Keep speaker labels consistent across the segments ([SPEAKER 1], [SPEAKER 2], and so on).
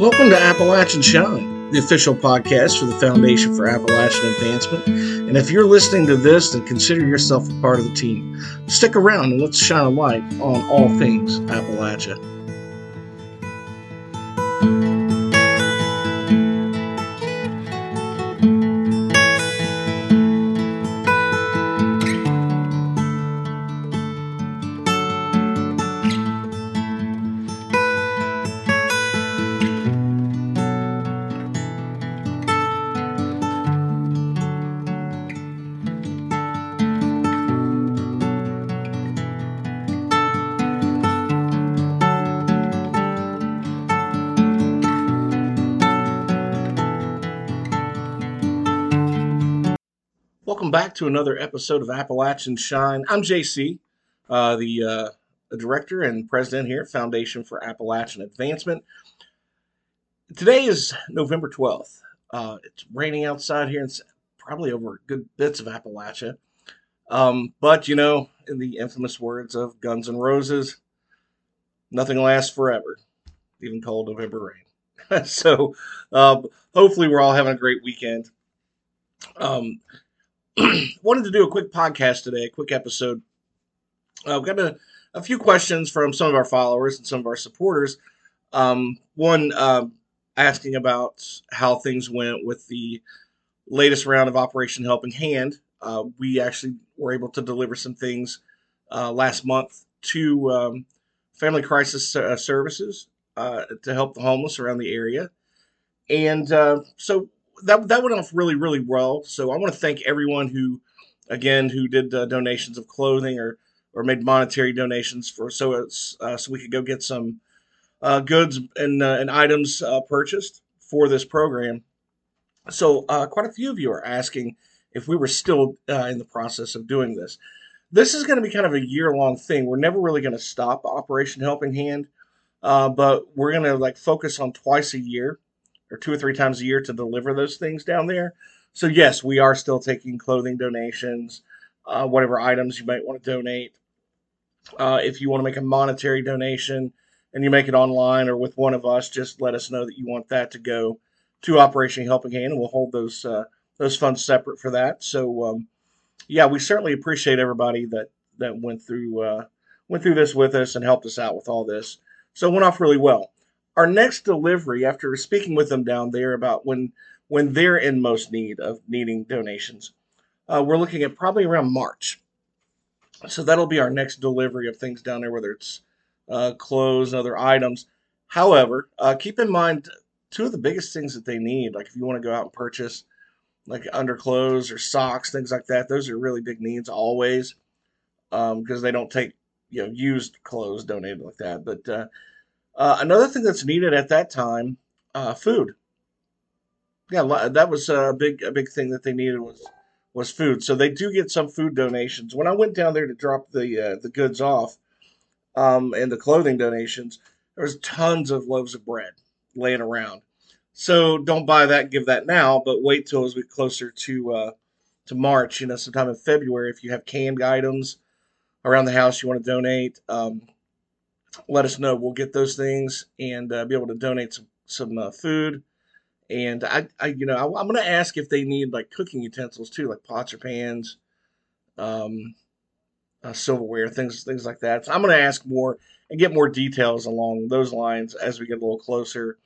[SPEAKER 1] Welcome to Appalachian Shine, the official podcast for the Foundation for Appalachian Advancement. And if you're listening to this, then consider yourself a part of the team. Stick around and let's shine a light on all things Appalachia. Welcome back to another episode of Appalachian Shine. I'm JC, uh, the, uh, director and president here at Foundation for Appalachian Advancement. Today is November 12th. Uh, it's raining outside here and probably over good bits of Appalachia. Um, but, you know, in the infamous words of Guns N' Roses, nothing lasts forever, even cold November rain. so uh, hopefully we're all having a great weekend. Um, wanted to do a quick podcast today, a quick episode. Uh, I've got a, a few questions from some of our followers and some of our supporters. Um, one uh, asking about how things went with the latest round of Operation Helping Hand. Uh, we actually were able to deliver some things uh, last month to um, Family Crisis uh, Services uh, to help the homeless around the area. And so that that went off really really well. So I want to thank everyone who, again, who did uh, donations of clothing or or made monetary donations for so it's uh, so we could go get some uh, goods and uh, and items uh, purchased for this program. So uh, quite a few of you are asking if we were still in the process of doing this. This is going to be kind of a year long thing. We're never really going to stop Operation Helping Hand, but we're going to like focus on twice a year or two or three times a year to deliver those things down there. So yes, we are still taking clothing donations, uh, whatever items you might want to donate. Uh, if you want to make a monetary donation and you make it online or with one of us, just let us know that you want that to go to Operation Helping Hand, and we'll hold those uh, those funds separate for that. So um, yeah, we certainly appreciate everybody that that went through uh, went through this with us and helped us out with all this. So it went off really well our next delivery, after speaking with them down there about when when they're in most need of needing donations, uh, we're looking at probably around March. So that'll be our next delivery of things down there, whether it's uh, clothes other items. However, uh, keep in mind two of the biggest things that they need, like if you want to go out and purchase like underclothes or socks, things like that, those are really big needs always because um, they don't take you know used clothes donated like that. But uh, another thing that's needed at that time, uh, food. Yeah, that was a big a big thing that they needed was was food. So they do get some food donations. When I went down there to drop the uh, the goods off, um, and the clothing donations, there was tons of loaves of bread laying around. So don't buy that, give that now, but wait till as we closer to uh, to March. You know, sometime in February, if you have canned items around the house you want to donate. Um, let us know. We'll get those things and uh, be able to donate some some uh, food. And I, I, you know, I, am going to ask if they need like cooking utensils too, like pots or pans, um, uh, silverware, things things like that. So I'm going to ask more and get more details along those lines as we get a little closer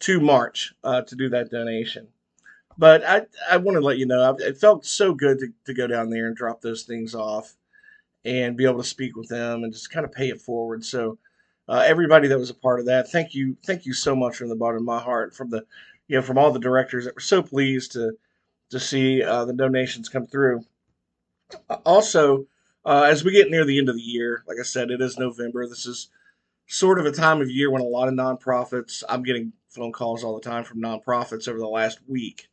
[SPEAKER 1] to March uh, to do that donation. But I, I want to let you know, it felt so good to, to go down there and drop those things off and be able to speak with them and just kind of pay it forward. So uh, everybody that was a part of that, thank you, thank you so much from the bottom of my heart, from the you know from all the directors that were so pleased to to see uh, the donations come through. Also, uh, as we get near the end of the year, like I said, it is November. This is sort of a time of year when a lot of nonprofits. I'm getting phone calls all the time from nonprofits over the last week,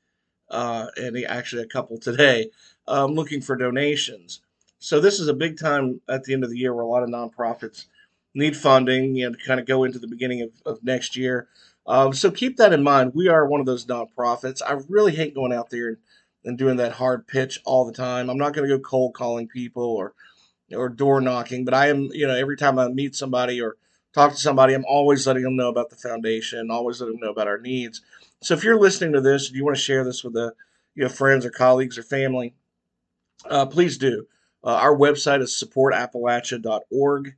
[SPEAKER 1] uh, and actually a couple today, um, looking for donations. So this is a big time at the end of the year where a lot of nonprofits need funding, you know, to kind of go into the beginning of, of next year. Um, so keep that in mind. We are one of those nonprofits. I really hate going out there and, doing that hard pitch all the time. I'm not going to go cold calling people or or door knocking, but I am, you know, every time I meet somebody or talk to somebody, I'm always letting them know about the foundation, always letting them know about our needs. So if you're listening to this and you want to share this with a, you know, friends or colleagues or family, uh, please do. Uh, our website is supportappalachia.org.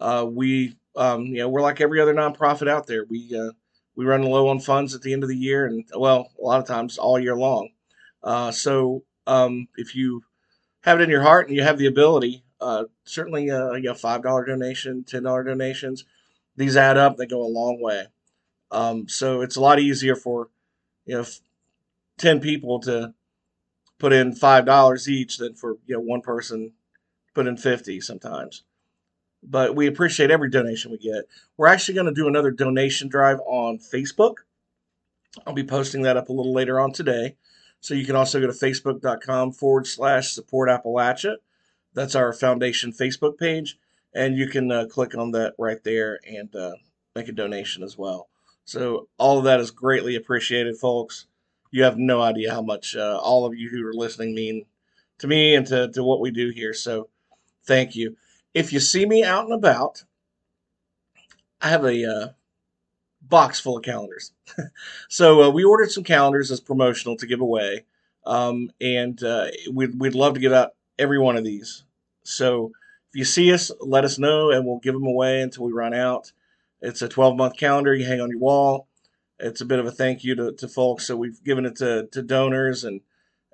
[SPEAKER 1] Uh, we, um, you know, we're like every other nonprofit out there. We uh, we run low on funds at the end of the year, and well, a lot of times all year long. Uh, so um, if you have it in your heart and you have the ability, uh, certainly, uh, you know, five dollar donation, ten dollar donations, these add up. They go a long way. Um, so it's a lot easier for you know ten people to put in five dollars each than for you know one person put in fifty sometimes. But we appreciate every donation we get. We're actually going to do another donation drive on Facebook. I'll be posting that up a little later on today. So you can also go to facebook.com forward slash support Appalachia. That's our foundation Facebook page. And you can uh, click on that right there and uh, make a donation as well. So all of that is greatly appreciated, folks you have no idea how much uh, all of you who are listening mean to me and to, to what we do here. So thank you. If you see me out and about, I have a uh, box full of calendars. so uh, we ordered some calendars as promotional to give away. Um, and uh, we'd, we'd love to give out every one of these. So if you see us, let us know and we'll give them away until we run out. It's a 12 month calendar you hang on your wall it's a bit of a thank you to, to folks. So we've given it to, to donors and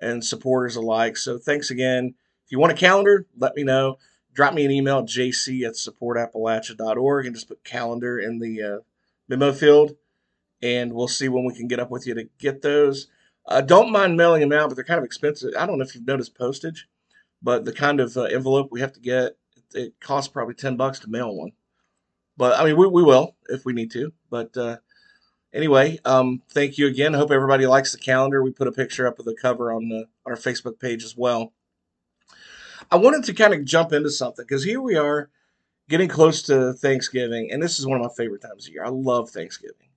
[SPEAKER 1] and supporters alike. So thanks again. If you want a calendar, let me know. Drop me an email jc at supportappalachia.org and just put calendar in the uh, memo field. And we'll see when we can get up with you to get those. Uh, don't mind mailing them out, but they're kind of expensive. I don't know if you've noticed postage, but the kind of uh, envelope we have to get, it costs probably 10 bucks to mail one. But I mean, we, we will if we need to. But uh, anyway, um, thank you again. Hope everybody likes the calendar. We put a picture up of the cover on, the, on our Facebook page as well. I wanted to kind of jump into something because here we are getting close to Thanksgiving, and this is one of my favorite times of year. I love Thanksgiving.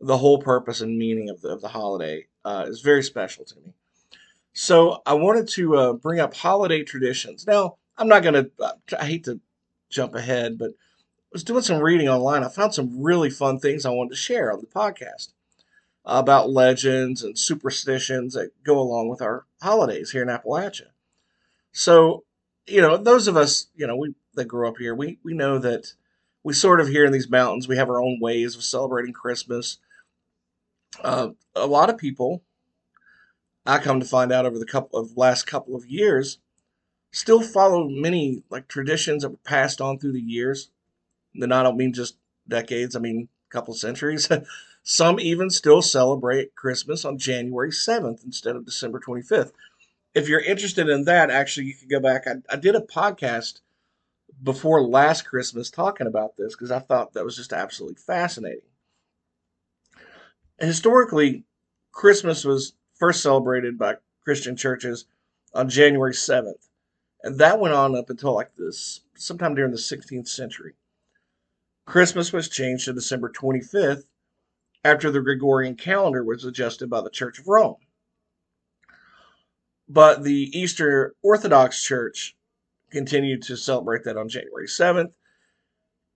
[SPEAKER 1] The whole purpose and meaning of the, of the holiday uh, is very special to me. So I wanted to uh, bring up holiday traditions. Now, I'm not going to, I hate to jump ahead, but was doing some reading online. I found some really fun things I wanted to share on the podcast about legends and superstitions that go along with our holidays here in Appalachia. So, you know, those of us, you know, we that grew up here, we we know that we sort of here in these mountains, we have our own ways of celebrating Christmas. Uh, a lot of people, I come to find out over the couple of last couple of years, still follow many like traditions that were passed on through the years and I don't mean just decades, I mean a couple centuries. Some even still celebrate Christmas on January 7th instead of December 25th. If you're interested in that, actually, you can go back. I, I did a podcast before last Christmas talking about this because I thought that was just absolutely fascinating. Historically, Christmas was first celebrated by Christian churches on January 7th. And that went on up until like this sometime during the 16th century. Christmas was changed to December 25th after the Gregorian calendar was adjusted by the Church of Rome. But the Eastern Orthodox Church continued to celebrate that on January 7th,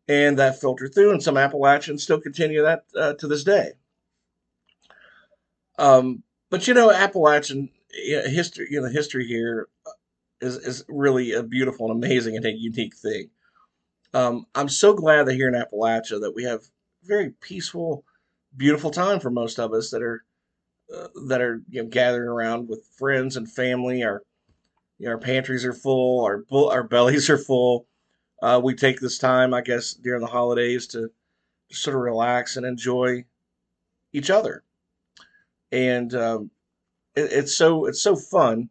[SPEAKER 1] and that filtered through, and some Appalachians still continue that uh, to this day. Um, but you know, Appalachian history, you know, history here is is really a beautiful and amazing and a unique thing. Um, I'm so glad that here in Appalachia that we have very peaceful, beautiful time for most of us that are uh, that are you know gathering around with friends and family. Our you know, our pantries are full, our our bellies are full. Uh, we take this time, I guess, during the holidays to sort of relax and enjoy each other, and um, it, it's so it's so fun,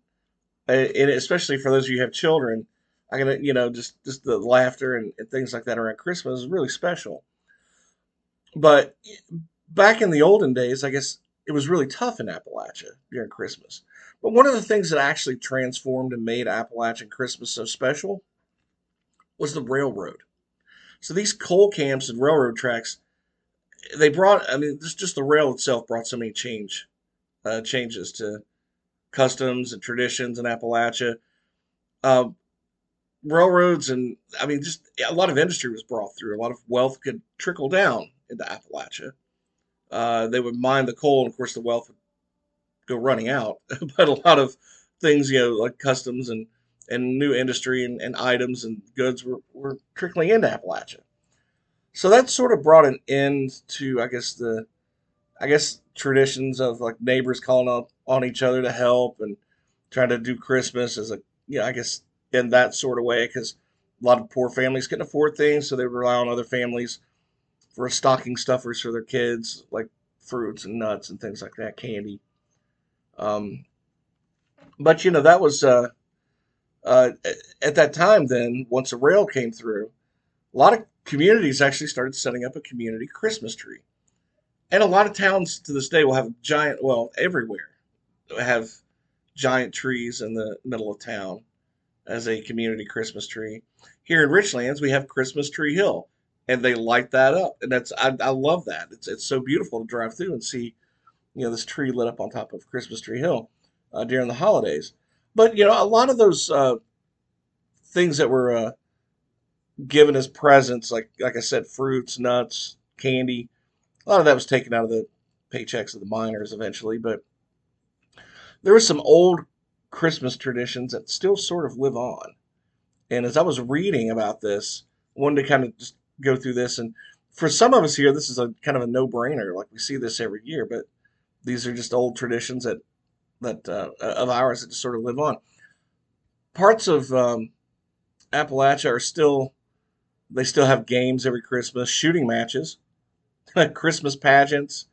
[SPEAKER 1] and especially for those of you who have children I can, you know, just just the laughter and, and things like that around Christmas is really special. But back in the olden days, I guess it was really tough in Appalachia during Christmas. But one of the things that actually transformed and made Appalachian Christmas so special was the railroad. So these coal camps and railroad tracks, they brought. I mean, just just the rail itself brought so many change, uh, changes to customs and traditions in Appalachia. Uh, railroads and I mean, just a lot of industry was brought through. A lot of wealth could trickle down into Appalachia. Uh, they would mine the coal, and of course, the wealth would go running out. but a lot of things, you know, like customs and and new industry and, and items and goods were, were trickling into Appalachia. So that sort of brought an end to, I guess, the, I guess, traditions of like neighbors calling up on each other to help and trying to do Christmas as a, you know, I guess in that sort of way because a lot of poor families couldn't afford things, so they would rely on other families for stocking stuffers for their kids, like fruits and nuts and things like that, candy. Um, but you know that was uh, uh, at that time. Then once a rail came through, a lot of communities actually started setting up a community Christmas tree, and a lot of towns to this day will have giant. Well, everywhere have giant trees in the middle of town as a community Christmas tree. Here in Richlands, we have Christmas Tree Hill, and they light that up, and that's I, I love that. It's it's so beautiful to drive through and see, you know, this tree lit up on top of Christmas Tree Hill uh, during the holidays. But you know, a lot of those uh, things that were uh, given as presents, like like I said, fruits, nuts, candy, a lot of that was taken out of the paychecks of the miners eventually. But there was some old Christmas traditions that still sort of live on. And as I was reading about this, I wanted to kind of just go through this. And for some of us here, this is a kind of a no brainer. Like we see this every year, but these are just old traditions that that uh, of ours that just sort of live on. Parts of um, Appalachia are still they still have games every Christmas, shooting matches, Christmas pageants,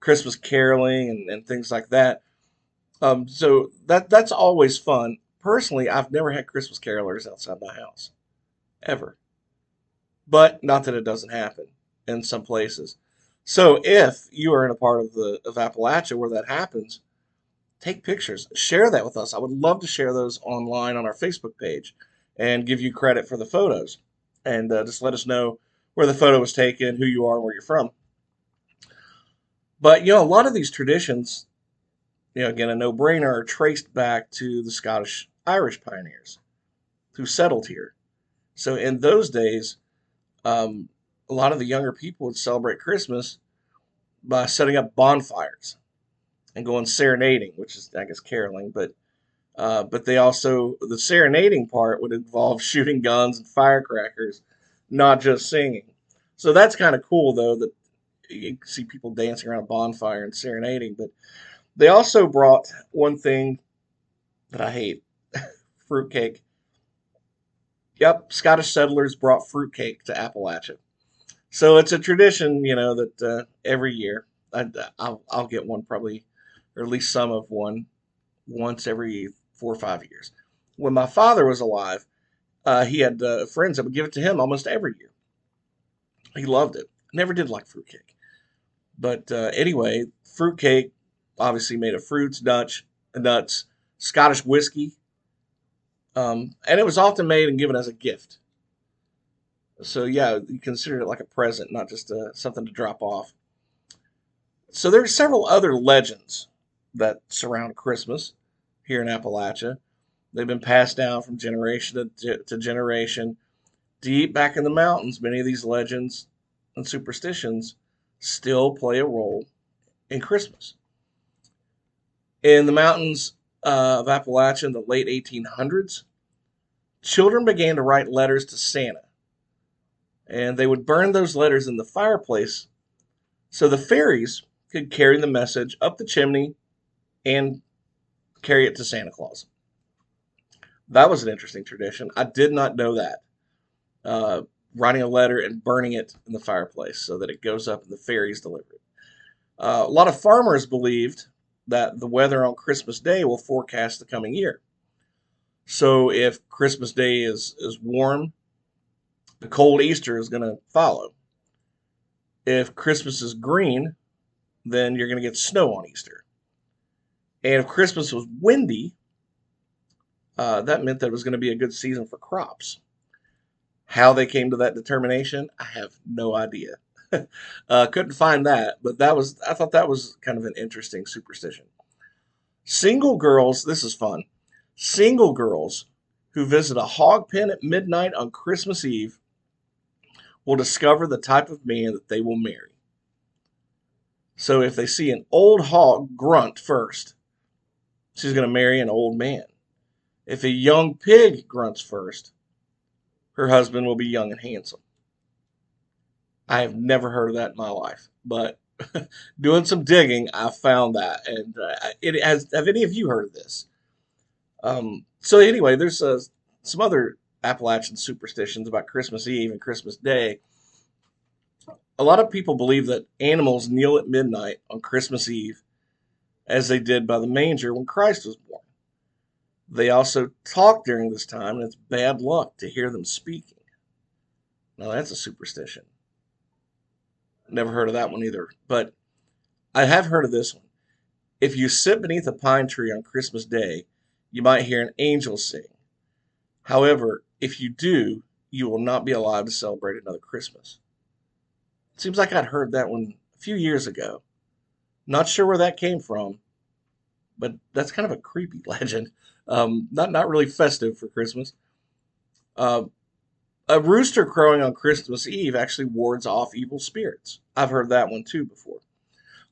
[SPEAKER 1] Christmas caroling, and, and things like that. Um, so that that's always fun. Personally, I've never had Christmas carolers outside my house, ever. But not that it doesn't happen in some places. So if you are in a part of the of Appalachia where that happens, take pictures, share that with us. I would love to share those online on our Facebook page and give you credit for the photos, and uh, just let us know where the photo was taken, who you are, and where you're from. But you know, a lot of these traditions you know, again, a no brainer, are traced back to the Scottish Irish pioneers who settled here. So in those days, um, a lot of the younger people would celebrate Christmas by setting up bonfires and going serenading, which is, I guess, caroling, but uh, but they also the serenading part would involve shooting guns and firecrackers, not just singing. So that's kind of cool, though, that you see people dancing around a bonfire and serenading. But they also brought one thing that I hate fruitcake. Yep, Scottish settlers brought fruitcake to Appalachia. So it's a tradition, you know, that uh, every year I, will I'll get one probably, or at least some of one, once every four or five years. When my father was alive, uh, he had uh, friends that would give it to him almost every year. He loved it. Never did like fruitcake. But uh, anyway, fruitcake obviously made of fruits, nuts, nuts, Scottish whiskey, um, and it was often made and given as a gift. So yeah, you consider it like a present, not just uh, something to drop off. So there are several other legends that surround Christmas here in Appalachia. They've been passed down from generation to, to generation. Deep back in the mountains, many of these legends and superstitions still play a role in Christmas. In the mountains uh, of Appalachia in the late 1800s, children began to write letters to Santa. And they would burn those letters in the fireplace so the fairies could carry the message up the chimney and carry it to Santa Claus. That was an interesting tradition. I did not know that. Uh, writing a letter and burning it in the fireplace so that it goes up and the fairies deliver it. Uh, a lot of farmers believed that the weather on Christmas Day will forecast the coming year. So if Christmas Day is, is warm, the cold Easter is going to follow. If Christmas is green, then you're going to get snow on Easter. And if Christmas was windy, uh, that meant that it was going to be a good season for crops. How they came to that determination, I have no idea. uh, couldn't find that, but that was I thought that was kind of an interesting superstition. Single girls, this is fun. Single girls who visit a hog pen at midnight on Christmas Eve will discover the type of man that they will marry. So if they see an old hog grunt first, she's going to marry an old man. If a young pig grunts first, her husband will be young and handsome. I have never heard of that in my life, but doing some digging, I found that, and uh, it has. Have any of you heard of this? Um, so anyway, there's uh, some other Appalachian superstitions about Christmas Eve and Christmas Day. A lot of people believe that animals kneel at midnight on Christmas Eve, as they did by the manger when Christ was born. They also talk during this time, and it's bad luck to hear them speaking. Now that's a superstition. Never heard of that one either. But I have heard of this one. If you sit beneath a pine tree on Christmas Day, you might hear an angel sing. However, if you do, you will not be allowed to celebrate another Christmas. It seems like I'd heard that one a few years ago. Not sure where that came from, but that's kind of a creepy legend. Um, not not really festive for Christmas. Uh, a rooster crowing on Christmas Eve actually wards off evil spirits. I've heard that one too before.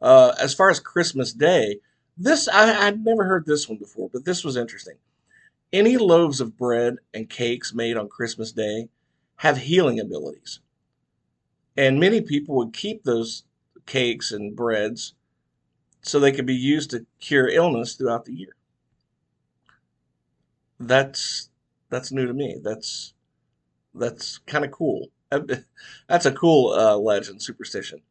[SPEAKER 1] Uh, as far as Christmas Day, this I, I'd never heard this one before, but this was interesting. Any loaves of bread and cakes made on Christmas Day have healing abilities, and many people would keep those cakes and breads so they could be used to cure illness throughout the year. That's that's new to me. That's that's kind of cool. That's a cool uh, legend, superstition.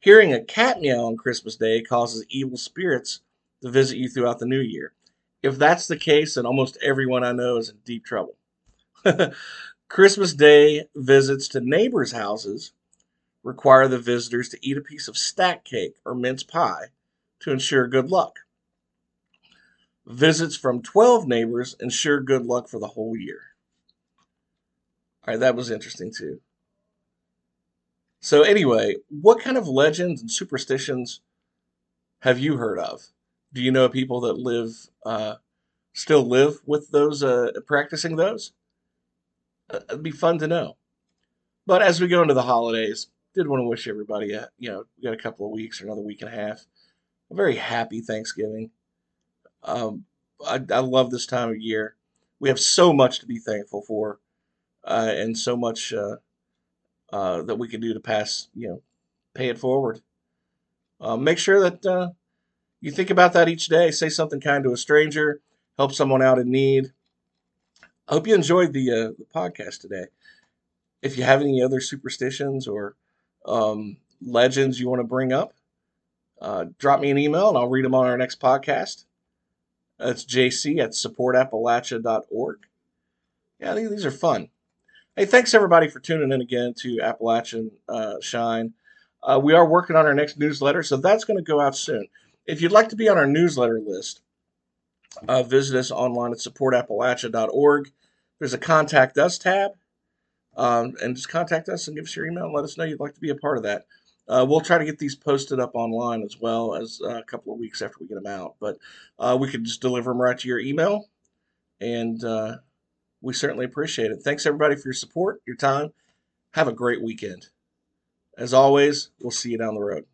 [SPEAKER 1] Hearing a cat meow on Christmas Day causes evil spirits to visit you throughout the new year. If that's the case, then almost everyone I know is in deep trouble. Christmas Day visits to neighbors' houses require the visitors to eat a piece of stack cake or mince pie to ensure good luck. Visits from 12 neighbors ensure good luck for the whole year. All right, that was interesting too. So, anyway, what kind of legends and superstitions have you heard of? Do you know people that live, uh, still live with those, uh, practicing those? Uh, it'd be fun to know. But as we go into the holidays, did want to wish everybody, a, you know, we got a couple of weeks or another week and a half, a very happy Thanksgiving. Um, I, I love this time of year. We have so much to be thankful for uh, and so much uh, uh, that we can do to pass, you know, pay it forward. Uh, make sure that uh, you think about that each day. Say something kind to a stranger. Help someone out in need. I hope you enjoyed the, uh, the podcast today. If you have any other superstitions or um, legends you want to bring up, drop me an email and I'll read them on our next podcast. That's jc at supportappalachia.org. Yeah, these are fun. Hey, thanks everybody for tuning in again to Appalachian uh, Shine. Uh, we are working on our next newsletter, so that's going to go out soon. If you'd like to be on our newsletter list, uh, visit us online at supportappalachia.org. There's a contact us tab, um, and just contact us and give us your email and let us know you'd like to be a part of that. Uh, we'll try to get these posted up online as well as uh, a couple of weeks after we get them out, but uh, we could just deliver them right to your email and uh, we certainly appreciate it. Thanks everybody for your support, your time. Have a great weekend. As always, we'll see you down the road.